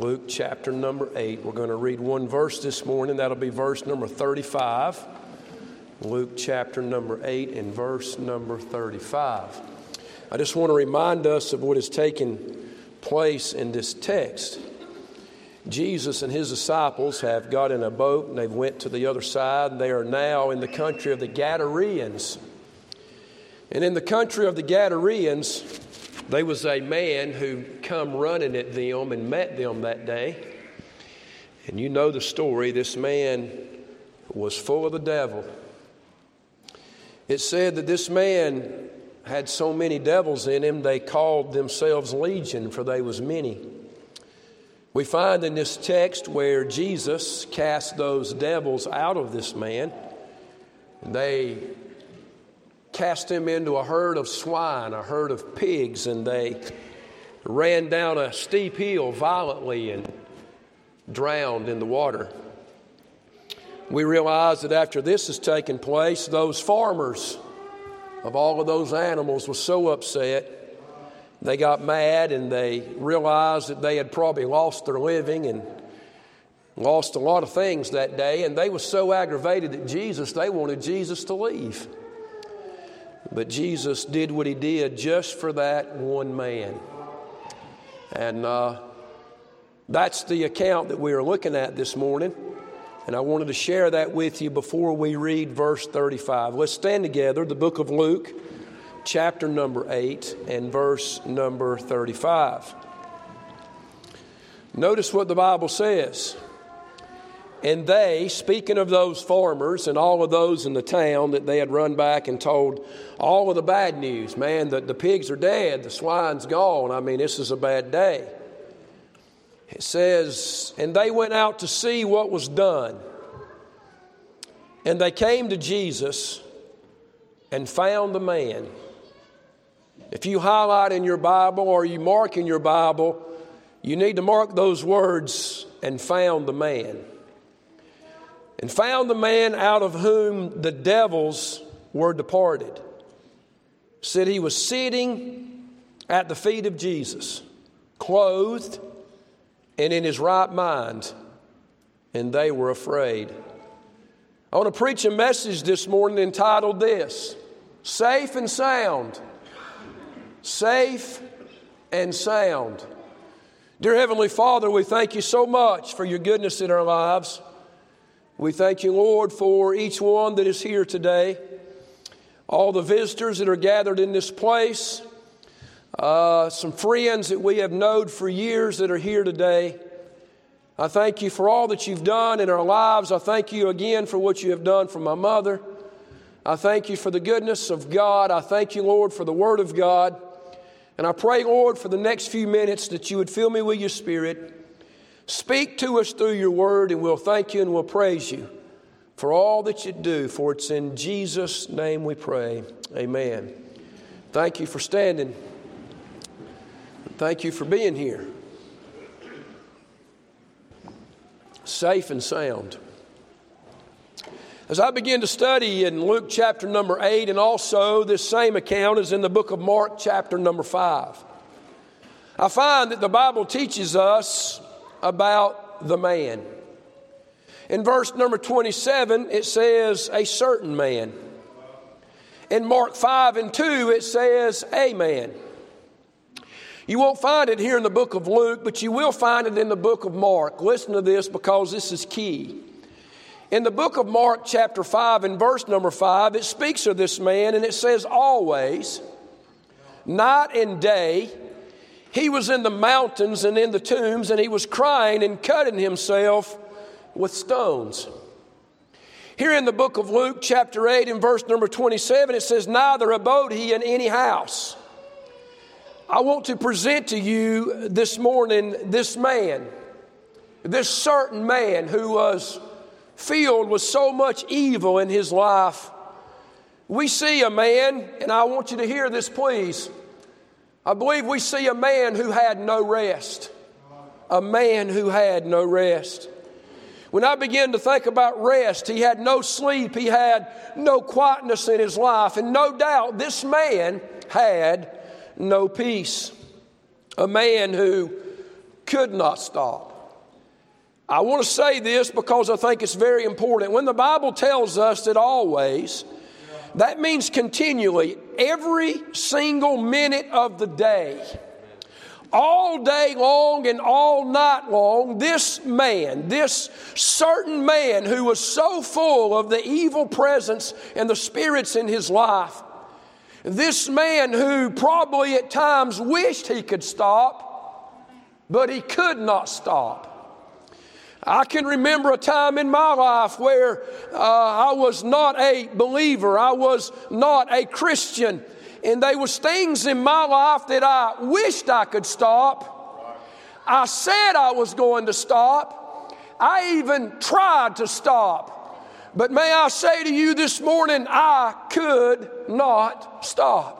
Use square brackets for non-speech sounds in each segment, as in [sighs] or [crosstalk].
Luke chapter number 8. We're going to read one verse this morning. That'll be verse number 35. Luke chapter number 8 and verse number 35. I just want to remind us of what is taking place in this text. Jesus and his disciples have got in a boat and they've went to the other side. And they are now in the country of the Gadarenes. And in the country of the Gadarenes, there was a man who come running at them and met them that day. And you know the story. This man was full of the devil. It said that this man had so many devils in him, they called themselves Legion, for they was many. We find in this text where Jesus cast those devils out of this man. They cast him into a herd of swine, a herd of pigs, and they ran down a steep hill violently and drowned in the water. We realize that after this has taken place, those farmers of all of those animals were so upset they got mad and they realized that they had probably lost their living and lost a lot of things that day. And they were so aggravated at Jesus, they wanted Jesus to leave. But Jesus did what he did just for that one man. And uh, that's the account that we are looking at this morning. And I wanted to share that with you before we read verse 35. Let's stand together, the book of Luke chapter number 8 and verse number 35. Notice what the Bible says. And they, speaking of those farmers and all of those in the town that they had run back and told all of the bad news man, the, the pigs are dead, the swine's gone. I mean, this is a bad day. It says, And they went out to see what was done. And they came to Jesus and found the man if you highlight in your Bible or you mark in your Bible, you need to mark those words and found the man. And found the man out of whom the devils were departed. Said he was sitting at the feet of Jesus, clothed and in his right mind, and they were afraid. I want to preach a message this morning entitled This Safe and Sound safe and sound. Dear Heavenly Father, we thank you so much for your goodness in our lives. We thank you, Lord, for each one that is here today, all the visitors that are gathered in this place, uh, some friends that we have known for years that are here today. I thank you for all that you've done in our lives. I thank you again for what you have done for my mother. I thank you for the goodness of God. I thank you, Lord, for the Word of God. And I pray, Lord, for the next few minutes that you would fill me with your Spirit. Speak to us through your word, and we'll thank you and we'll praise you for all that you do. For it's in Jesus' name we pray. Amen. Thank you for standing. Thank you for being here. Safe and sound. As I begin to study in Luke chapter number 8, and also this same account is in the book of Mark chapter number 5, I find that the Bible teaches us about the man. In verse number 27, it says, a certain man. In Mark 5 and 2, it says, a man. You won't find it here in the book of Luke, but you will find it in the book of Mark. Listen to this because this is key. In the book of Mark, chapter 5, and verse number 5, it speaks of this man and it says, Always, night and day, he was in the mountains and in the tombs, and he was crying and cutting himself with stones. Here in the book of Luke, chapter 8, and verse number 27, it says, Neither abode he in any house. I want to present to you this morning this man, this certain man who was filled with so much evil in his life. We see a man, and I want you to hear this, please. I believe we see a man who had no rest. A man who had no rest. When I begin to think about rest, he had no sleep, he had no quietness in his life, and no doubt this man had no peace. A man who could not stop. I want to say this because I think it's very important. When the Bible tells us that always, that means continually, every single minute of the day, all day long and all night long, this man, this certain man who was so full of the evil presence and the spirits in his life, this man who probably at times wished he could stop, but he could not stop. I can remember a time in my life where uh, I was not a believer, I was not a Christian, and there was things in my life that I wished I could stop. I said I was going to stop. I even tried to stop. But may I say to you this morning, I could not stop.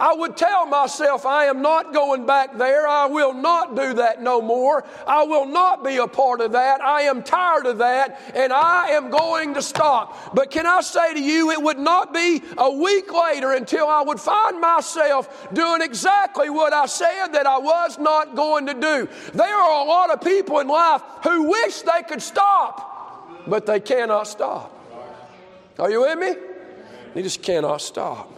I would tell myself, I am not going back there. I will not do that no more. I will not be a part of that. I am tired of that and I am going to stop. But can I say to you, it would not be a week later until I would find myself doing exactly what I said that I was not going to do. There are a lot of people in life who wish they could stop, but they cannot stop. Are you with me? They just cannot stop.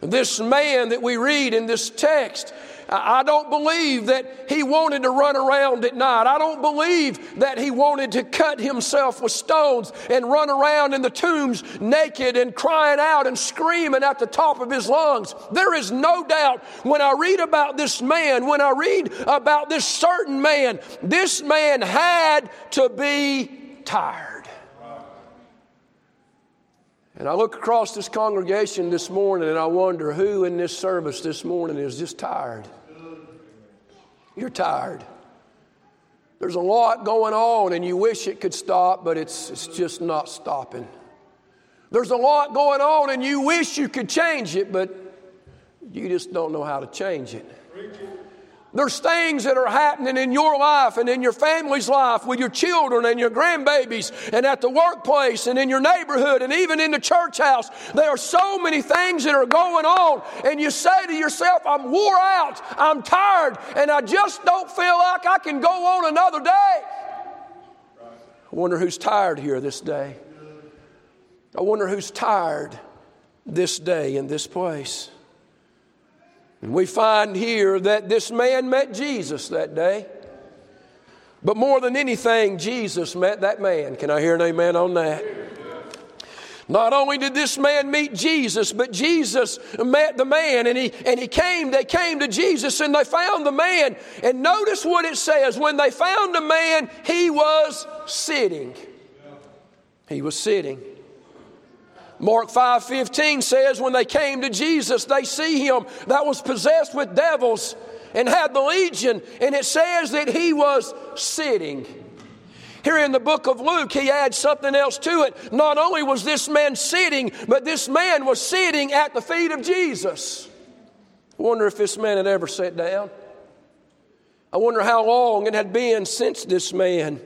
This man that we read in this text, I don't believe that he wanted to run around at night. I don't believe that he wanted to cut himself with stones and run around in the tombs naked and crying out and screaming at the top of his lungs. There is no doubt when I read about this man, when I read about this certain man, this man had to be tired. And I look across this congregation this morning and I wonder who in this service this morning is just tired. You're tired. There's a lot going on and you wish it could stop, but it's, it's just not stopping. There's a lot going on and you wish you could change it, but you just don't know how to change it. There's things that are happening in your life and in your family's life with your children and your grandbabies and at the workplace and in your neighborhood and even in the church house. There are so many things that are going on, and you say to yourself, I'm wore out, I'm tired, and I just don't feel like I can go on another day. I wonder who's tired here this day. I wonder who's tired this day in this place. And we find here that this man met Jesus that day. But more than anything, Jesus met that man. Can I hear an amen on that? Not only did this man meet Jesus, but Jesus met the man and he, and he came, they came to Jesus and they found the man. And notice what it says when they found the man, he was sitting. He was sitting. Mark 5:15 says when they came to Jesus, they see him that was possessed with devils and had the legion, and it says that he was sitting. Here in the book of Luke, he adds something else to it. Not only was this man sitting, but this man was sitting at the feet of Jesus. I wonder if this man had ever sat down. I wonder how long it had been since this man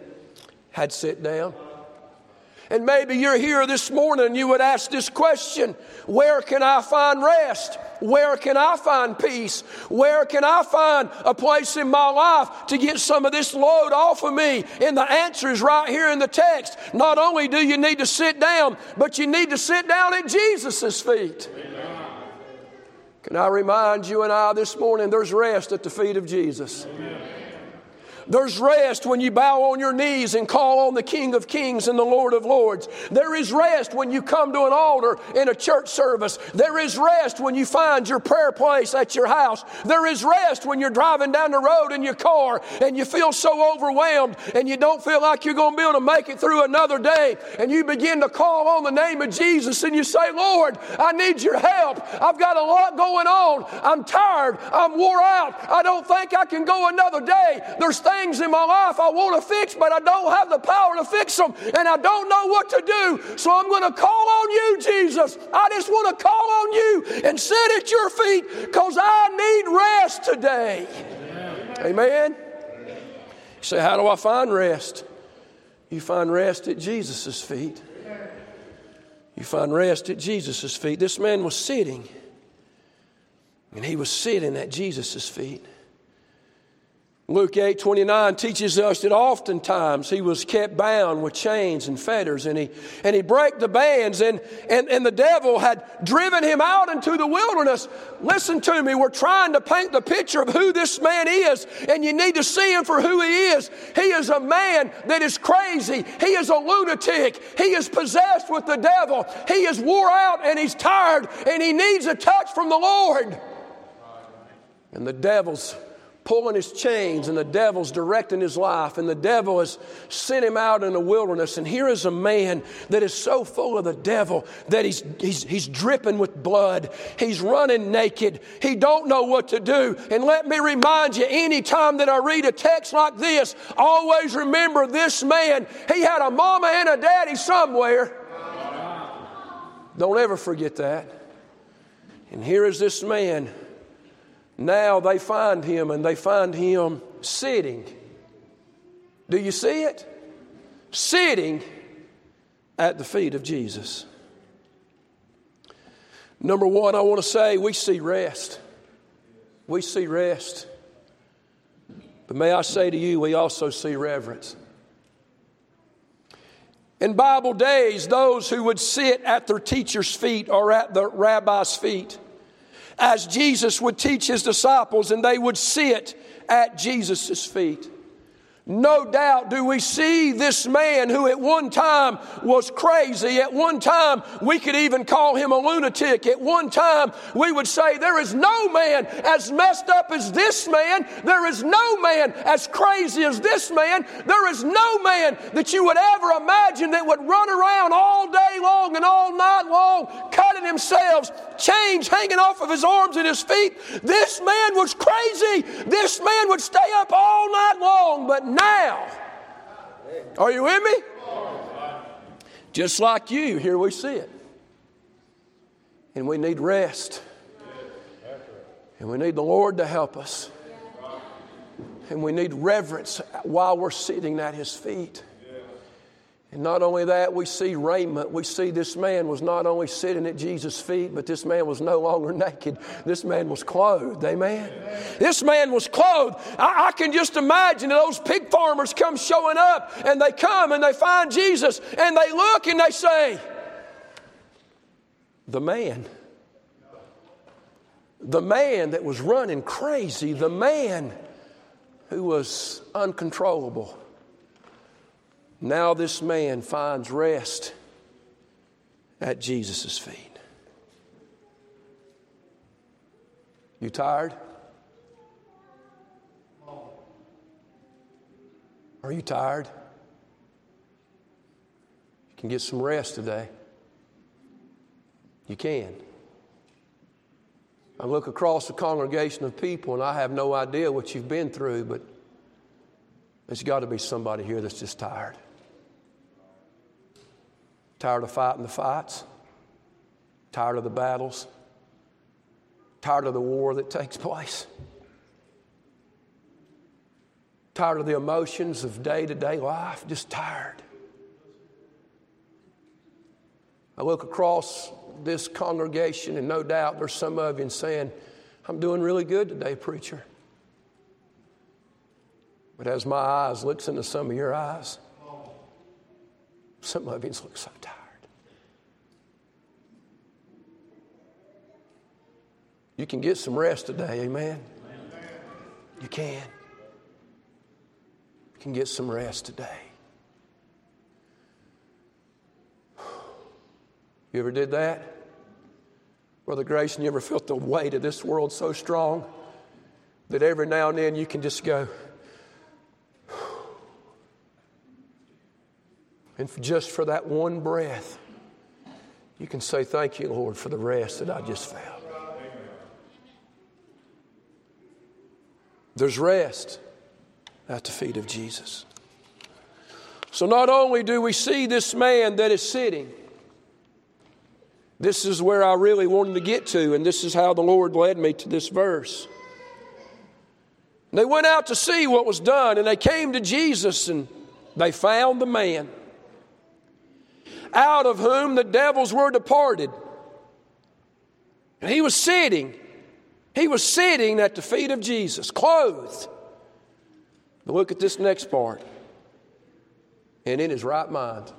had sat down. And maybe you're here this morning you would ask this question Where can I find rest? Where can I find peace? Where can I find a place in my life to get some of this load off of me? And the answer is right here in the text. Not only do you need to sit down, but you need to sit down at Jesus' feet. Amen. Can I remind you and I this morning there's rest at the feet of Jesus? Amen. There's rest when you bow on your knees and call on the King of Kings and the Lord of Lords. There is rest when you come to an altar in a church service. There is rest when you find your prayer place at your house. There is rest when you're driving down the road in your car and you feel so overwhelmed and you don't feel like you're going to be able to make it through another day. And you begin to call on the name of Jesus and you say, Lord, I need your help. I've got a lot going on. I'm tired. I'm wore out. I don't think I can go another day. There's things in my life I want to fix, but I don't have the power to fix them, and I don't know what to do. So I'm going to call on you, Jesus. I just want to call on you and sit at your feet because I need rest today. Amen. You say, How do I find rest? You find rest at Jesus' feet. You find rest at Jesus' feet. This man was sitting, and he was sitting at Jesus' feet. Luke 8 29 teaches us that oftentimes he was kept bound with chains and fetters, and he, and he broke the bands, and, and, and the devil had driven him out into the wilderness. Listen to me, we're trying to paint the picture of who this man is, and you need to see him for who he is. He is a man that is crazy, he is a lunatic, he is possessed with the devil, he is wore out, and he's tired, and he needs a touch from the Lord. And the devil's pulling his chains and the devil's directing his life and the devil has sent him out in the wilderness and here is a man that is so full of the devil that he's, he's, he's dripping with blood. He's running naked. He don't know what to do. And let me remind you anytime that i read a text like this always remember this man. He had a mama and a daddy somewhere. Don't ever forget that. And here is this man now they find him and they find him sitting. Do you see it? Sitting at the feet of Jesus. Number one, I want to say we see rest. We see rest. But may I say to you, we also see reverence. In Bible days, those who would sit at their teacher's feet or at the rabbi's feet as Jesus would teach his disciples and they would sit at Jesus' feet. No doubt do we see this man who at one time was crazy. At one time, we could even call him a lunatic. At one time, we would say, There is no man as messed up as this man. There is no man as crazy as this man. There is no man that you would ever imagine that would run around all day long and all night long, cutting himself, chains hanging off of his arms and his feet. This man was crazy. This man would stay up all night long, but now. Are you with me? Just like you, here we see it. And we need rest. And we need the Lord to help us. And we need reverence while we're sitting at His feet. And not only that, we see raiment. We see this man was not only sitting at Jesus' feet, but this man was no longer [laughs] naked. This man was clothed. Amen. This man was clothed. I, I, can just imagine those pig farmers come showing up and they come and they find Jesus and they look and they say, The man. The man that was running crazy, the man who was uncontrollable now this man finds rest at Jesus' feet. You tired? Are you tired? You can get some rest today. You can. I look across the congregation of people and I have no idea what you've been through, but there's got to be somebody here that's just tired. Tired of fighting the fights? Tired of the battles? Tired of the war that takes place? Tired of the emotions of day to day life? Just tired. I look across this congregation, and no doubt there's some of you saying, I'm doing really good today, preacher. But as my eyes looks into some of your eyes, some of you look so tired. You can get some rest today, amen? You can. You can get some rest today. You ever did that? Brother Grayson, you ever felt the weight of this world so strong that every now and then you can just go, [sighs] And just for that one breath, you can say, Thank you, Lord, for the rest that I just found. There's rest at the feet of Jesus. So not only do we see this man that is sitting, this is where I really wanted to get to, and this is how the Lord led me to this verse. They went out to see what was done, and they came to Jesus, and they found the man out of whom the devils were departed. And he was sitting he was sitting at the feet of Jesus, clothed. But look at this next part. And in his right mind.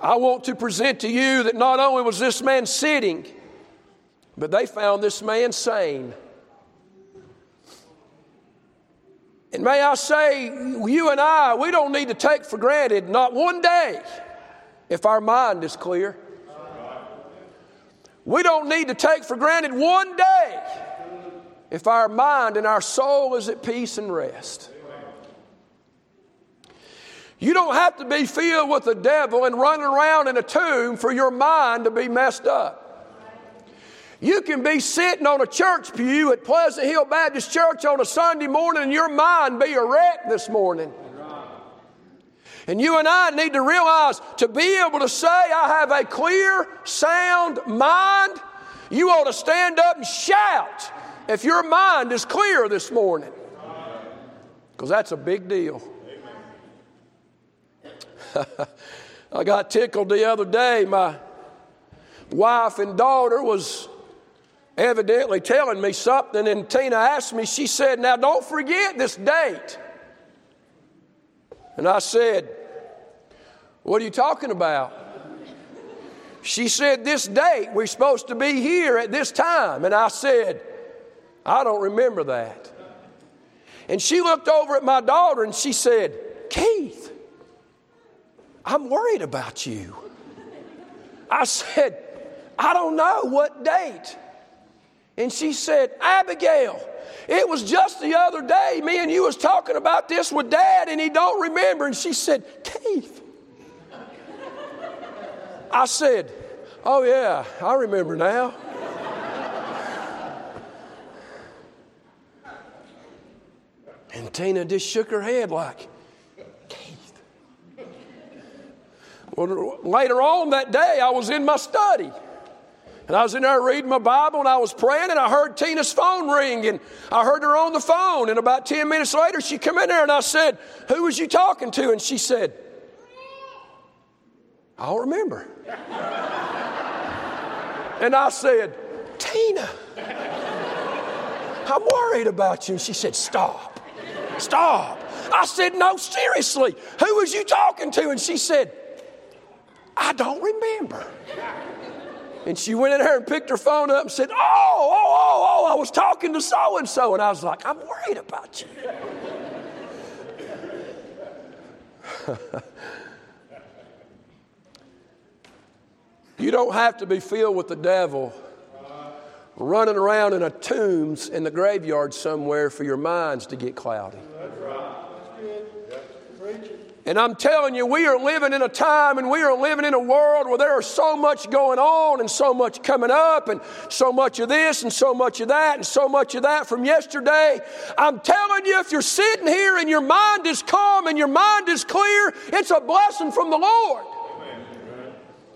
I want to present to you that not only was this man sitting, but they found this man sane. And may I say, you and I, we don't need to take for granted not one day if our mind is clear. We don't need to take for granted one day if our mind and our soul is at peace and rest. You don't have to be filled with the devil and running around in a tomb for your mind to be messed up. You can be sitting on a church pew at Pleasant Hill Baptist Church on a Sunday morning and your mind be a wreck this morning. And you and I need to realize to be able to say, I have a clear, sound mind, you ought to stand up and shout if your mind is clear this morning. Because that's a big deal. [laughs] I got tickled the other day. My wife and daughter was evidently telling me something, and Tina asked me, she said, Now don't forget this date. And I said, What are you talking about? She said, This date, we're supposed to be here at this time. And I said, I don't remember that. And she looked over at my daughter and she said, Keith, I'm worried about you. I said, I don't know what date. And she said, Abigail, it was just the other day me and you was talking about this with dad and he don't remember. And she said, Keith. I said, Oh yeah, I remember now. and Tina just shook her head like, Keith. Well, later on that day, I was in my study. And I was in there reading my Bible and I was praying and I heard Tina's phone ring and I heard her on the phone. And about 10 minutes later, she come in there and I said, Who was you talking to? And she said, I don't remember. [laughs] and I said, Tina, I'm worried about you. And she said, Stop, stop. I said, No, seriously, who was you talking to? And she said, I don't remember. And she went in there and picked her phone up and said, Oh, oh, oh, oh, I was talking to so and so. And I was like, I'm worried about you. [laughs] you don't have to be filled with the devil running around in a tombs in the graveyard somewhere for your minds to get cloudy. And I'm telling you, we are living in a time and we are living in a world where there is so much going on and so much coming up and so much of this and so much of that and so much of that from yesterday. I'm telling you, if you're sitting here and your mind is calm and your mind is clear, it's a blessing from the Lord.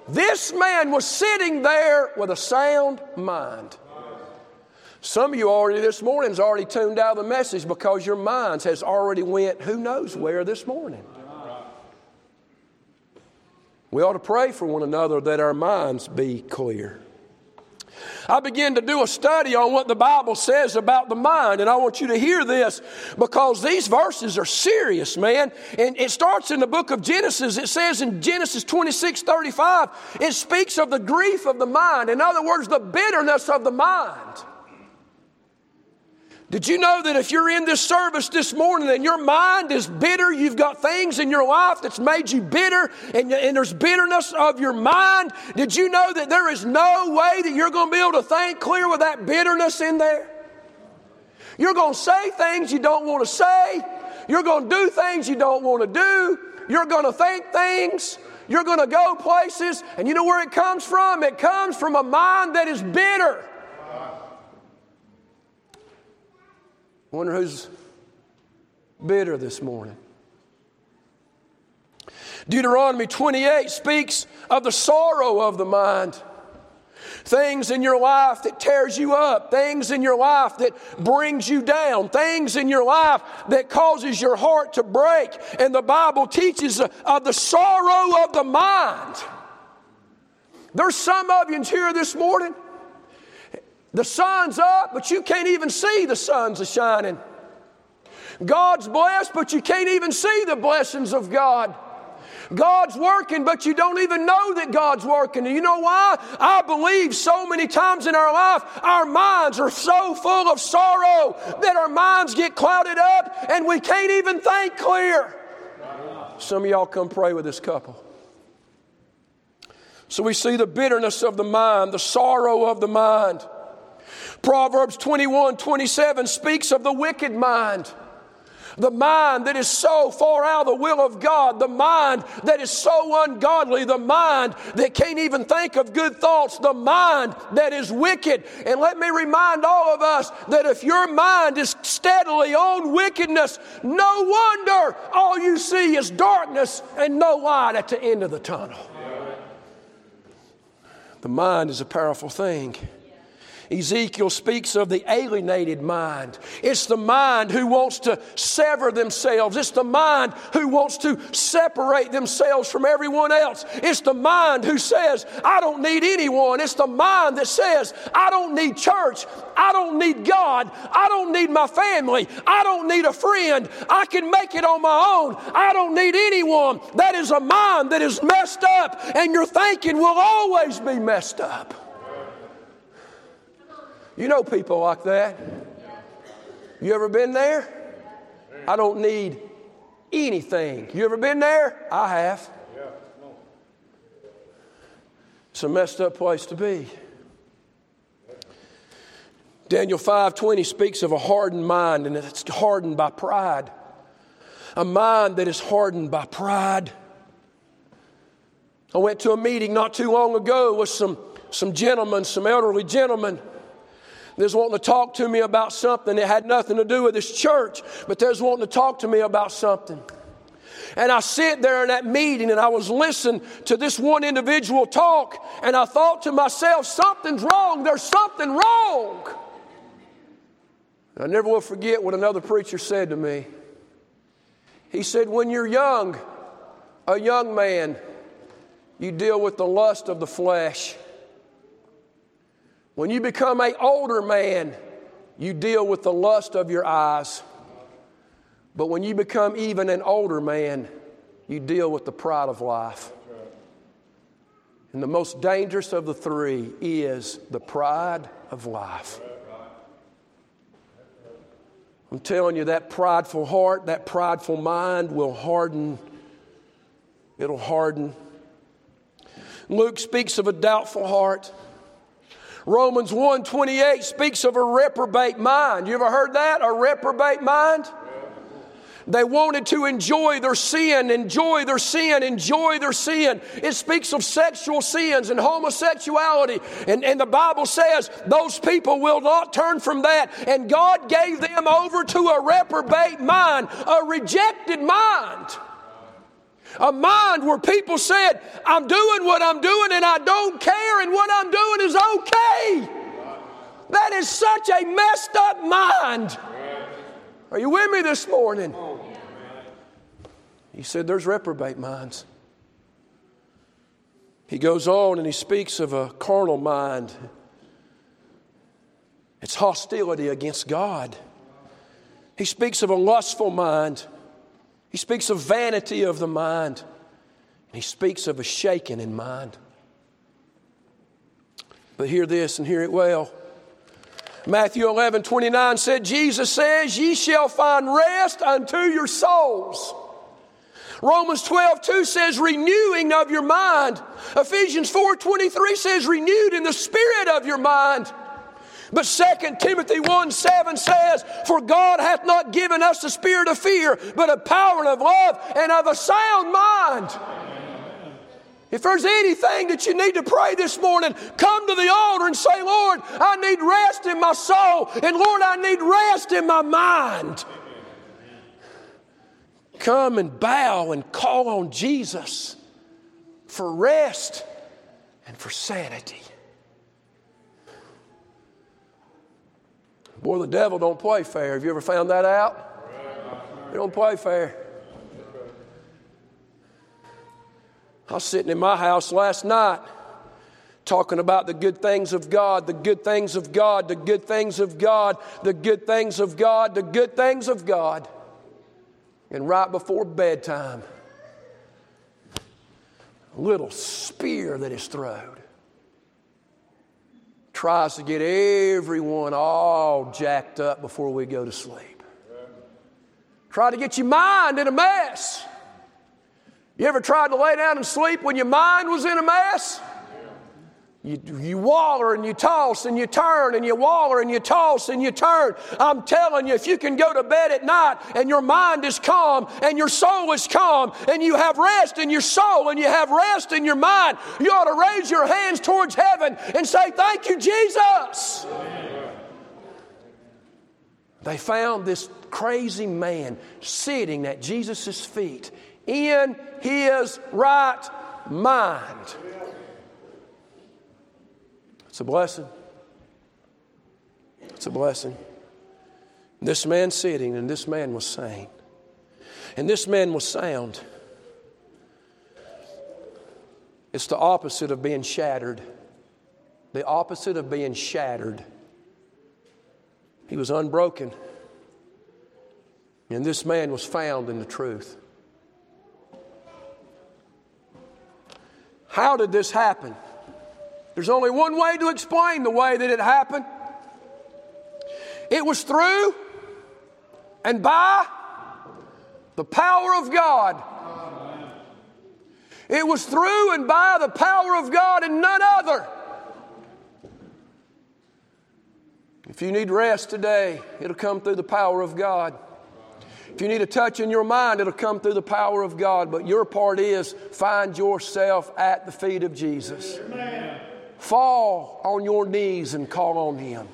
This man was sitting there with a sound mind. Some of you already this morning's already tuned out of the message because your minds has already went who knows where this morning. We ought to pray for one another that our minds be clear. I began to do a study on what the Bible says about the mind, and I want you to hear this because these verses are serious, man. And it starts in the book of Genesis. It says in Genesis 26 35, it speaks of the grief of the mind. In other words, the bitterness of the mind. Did you know that if you're in this service this morning and your mind is bitter, you've got things in your life that's made you bitter and, and there's bitterness of your mind? Did you know that there is no way that you're going to be able to think clear with that bitterness in there? You're going to say things you don't want to say. You're going to do things you don't want to do. You're going to think things. You're going to go places. And you know where it comes from? It comes from a mind that is bitter. Wonder who's bitter this morning. Deuteronomy 28 speaks of the sorrow of the mind. Things in your life that tears you up, things in your life that brings you down, things in your life that causes your heart to break. And the Bible teaches of the sorrow of the mind. There's some of you here this morning The sun's up, but you can't even see the sun's a shining. God's blessed, but you can't even see the blessings of God. God's working, but you don't even know that God's working. You know why? I believe so many times in our life, our minds are so full of sorrow that our minds get clouded up and we can't even think clear. Some of y'all come pray with this couple. So we see the bitterness of the mind, the sorrow of the mind. Proverbs 21 27 speaks of the wicked mind. The mind that is so far out of the will of God, the mind that is so ungodly, the mind that can't even think of good thoughts, the mind that is wicked. And let me remind all of us that if your mind is steadily on wickedness, no wonder all you see is darkness and no light at the end of the tunnel. The mind is a powerful thing. Ezekiel speaks of the alienated mind. It's the mind who wants to sever themselves. It's the mind who wants to separate themselves from everyone else. It's the mind who says, I don't need anyone. It's the mind that says, I don't need church. I don't need God. I don't need my family. I don't need a friend. I can make it on my own. I don't need anyone. That is a mind that is messed up, and your thinking will always be messed up. You know people like that. You ever been there? I don't need anything. You ever been there? I have. It's a messed up place to be. Daniel 5:20 speaks of a hardened mind and it's hardened by pride. A mind that is hardened by pride. I went to a meeting not too long ago with some, some gentlemen, some elderly gentlemen was wanting to talk to me about something that had nothing to do with this church, but they was wanting to talk to me about something. And I sit there in that meeting and I was listening to this one individual talk, and I thought to myself, something's wrong. There's something wrong. I never will forget what another preacher said to me. He said, When you're young, a young man, you deal with the lust of the flesh. When you become an older man, you deal with the lust of your eyes. But when you become even an older man, you deal with the pride of life. And the most dangerous of the three is the pride of life. I'm telling you, that prideful heart, that prideful mind will harden. It'll harden. Luke speaks of a doubtful heart. Romans 1:28 speaks of a reprobate mind. You ever heard that? A reprobate mind? They wanted to enjoy their sin, enjoy their sin, enjoy their sin. It speaks of sexual sins and homosexuality. And, and the Bible says those people will not turn from that. And God gave them over to a reprobate mind, a rejected mind. A mind where people said, I'm doing what I'm doing and I don't care, and what I'm doing is okay. That is such a messed up mind. Are you with me this morning? He said, There's reprobate minds. He goes on and he speaks of a carnal mind. It's hostility against God. He speaks of a lustful mind. He speaks of vanity of the mind. He speaks of a shaken in mind. But hear this and hear it well. Matthew 11, 29 said, Jesus says, Ye shall find rest unto your souls. Romans 12, 2 says, renewing of your mind. Ephesians 4, 23 says, renewed in the spirit of your mind. But 2 Timothy 1 7 says, For God hath not given us the spirit of fear, but a power and of love and of a sound mind. If there's anything that you need to pray this morning, come to the altar and say, Lord, I need rest in my soul, and Lord, I need rest in my mind. Come and bow and call on Jesus for rest and for sanity. Boy, the devil don't play fair. Have you ever found that out? He don't play fair. I was sitting in my house last night, talking about the good things of God, the good things of God, the good things of God, the good things of God, the good things of God. And right before bedtime, a little spear that is thrown tries to get everyone all jacked up before we go to sleep. Try to get your mind in a mess. You ever tried to lay down and sleep when your mind was in a mess? You, you waller and you toss and you turn and you waller and you toss and you turn. I'm telling you, if you can go to bed at night and your mind is calm and your soul is calm and you have rest in your soul and you have rest in your mind, you ought to raise your hands towards heaven and say, Thank you, Jesus. They found this crazy man sitting at Jesus' feet in his right mind. It's a blessing. It's a blessing. This man sitting, and this man was sane. And this man was sound. It's the opposite of being shattered. The opposite of being shattered. He was unbroken. And this man was found in the truth. How did this happen? There's only one way to explain the way that it happened. It was through and by the power of God. It was through and by the power of God and none other. If you need rest today, it'll come through the power of God. If you need a touch in your mind, it'll come through the power of God. But your part is find yourself at the feet of Jesus. Amen. Fall on your knees and call on Him.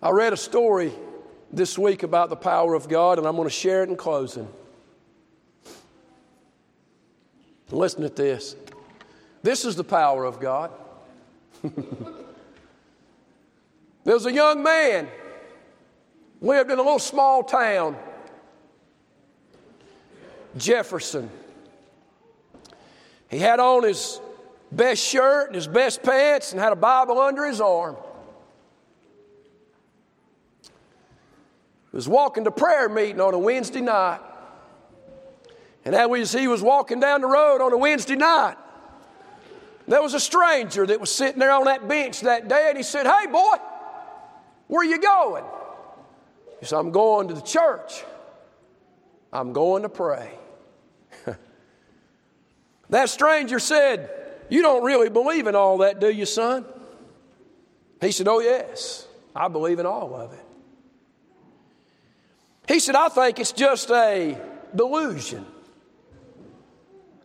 I read a story this week about the power of God, and I'm going to share it in closing. Listen to this. This is the power of God. [laughs] There's a young man lived in a little small town, Jefferson. He had on his best shirt and his best pants and had a Bible under his arm. He was walking to prayer meeting on a Wednesday night. And as he was walking down the road on a Wednesday night, there was a stranger that was sitting there on that bench that day, and he said, Hey, boy, where you going? He said, I'm going to the church. I'm going to pray. That stranger said, You don't really believe in all that, do you, son? He said, Oh, yes, I believe in all of it. He said, I think it's just a delusion.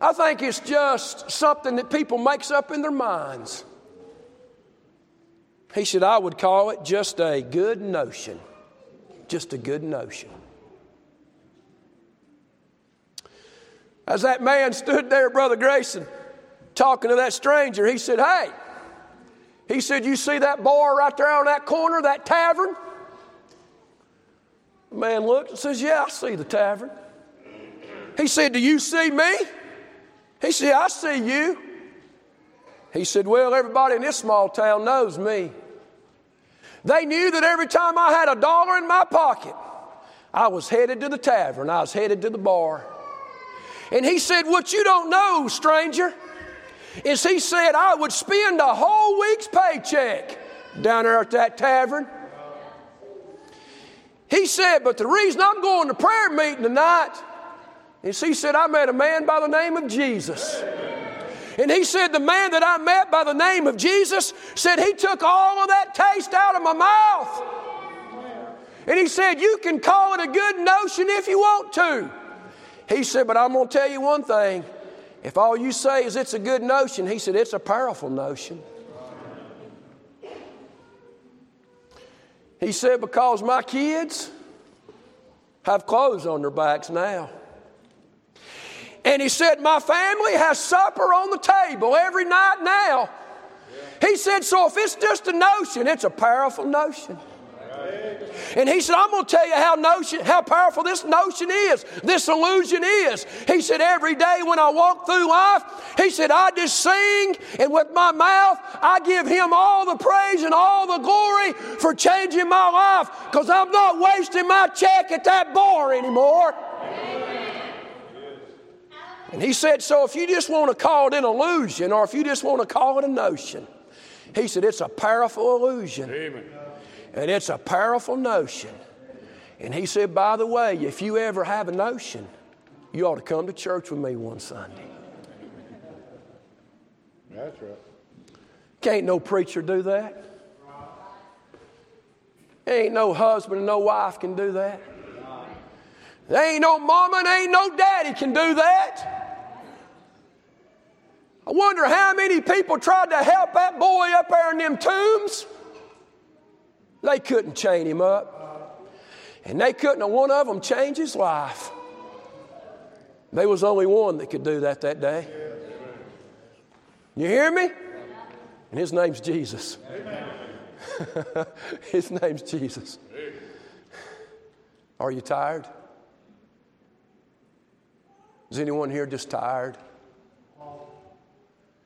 I think it's just something that people makes up in their minds. He said, I would call it just a good notion. Just a good notion. As that man stood there, Brother Grayson, talking to that stranger, he said, Hey, he said, You see that bar right there on that corner, that tavern? The man looked and says, Yeah, I see the tavern. He said, Do you see me? He said, I see you. He said, Well, everybody in this small town knows me. They knew that every time I had a dollar in my pocket, I was headed to the tavern, I was headed to the bar. And he said, What you don't know, stranger, is he said, I would spend a whole week's paycheck down there at that tavern. He said, But the reason I'm going to prayer meeting tonight is he said, I met a man by the name of Jesus. And he said, The man that I met by the name of Jesus said, He took all of that taste out of my mouth. And he said, You can call it a good notion if you want to. He said, But I'm going to tell you one thing. If all you say is it's a good notion, he said, It's a powerful notion. He said, Because my kids have clothes on their backs now. And he said, My family has supper on the table every night now. He said, So if it's just a notion, it's a powerful notion. And he said, I'm going to tell you how notion, how powerful this notion is, this illusion is. He said, every day when I walk through life, he said, I just sing and with my mouth, I give him all the praise and all the glory for changing my life because I'm not wasting my check at that bar anymore. And he said, So if you just want to call it an illusion or if you just want to call it a notion, he said, It's a powerful illusion. Amen. And it's a powerful notion. And he said, By the way, if you ever have a notion, you ought to come to church with me one Sunday. That's right. Can't no preacher do that. Ain't no husband and no wife can do that. There ain't no mama and ain't no daddy can do that. I wonder how many people tried to help that boy up there in them tombs. They couldn't chain him up. And they couldn't have one of them change his life. There was only one that could do that that day. You hear me? And his name's Jesus. [laughs] his name's Jesus. Are you tired? Is anyone here just tired?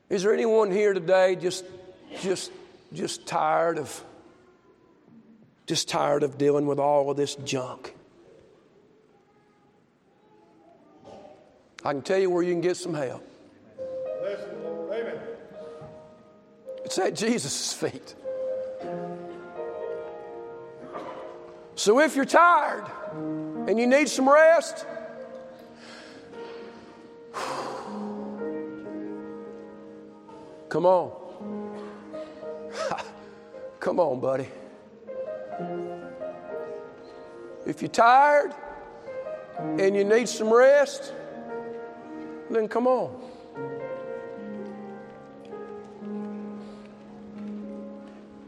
Is there anyone here today just, just, just tired of, just tired of dealing with all of this junk? I can tell you where you can get some help. It's at Jesus' feet. So if you're tired and you need some rest, [sighs] Come on. [laughs] Come on, buddy. If you're tired and you need some rest, then come on.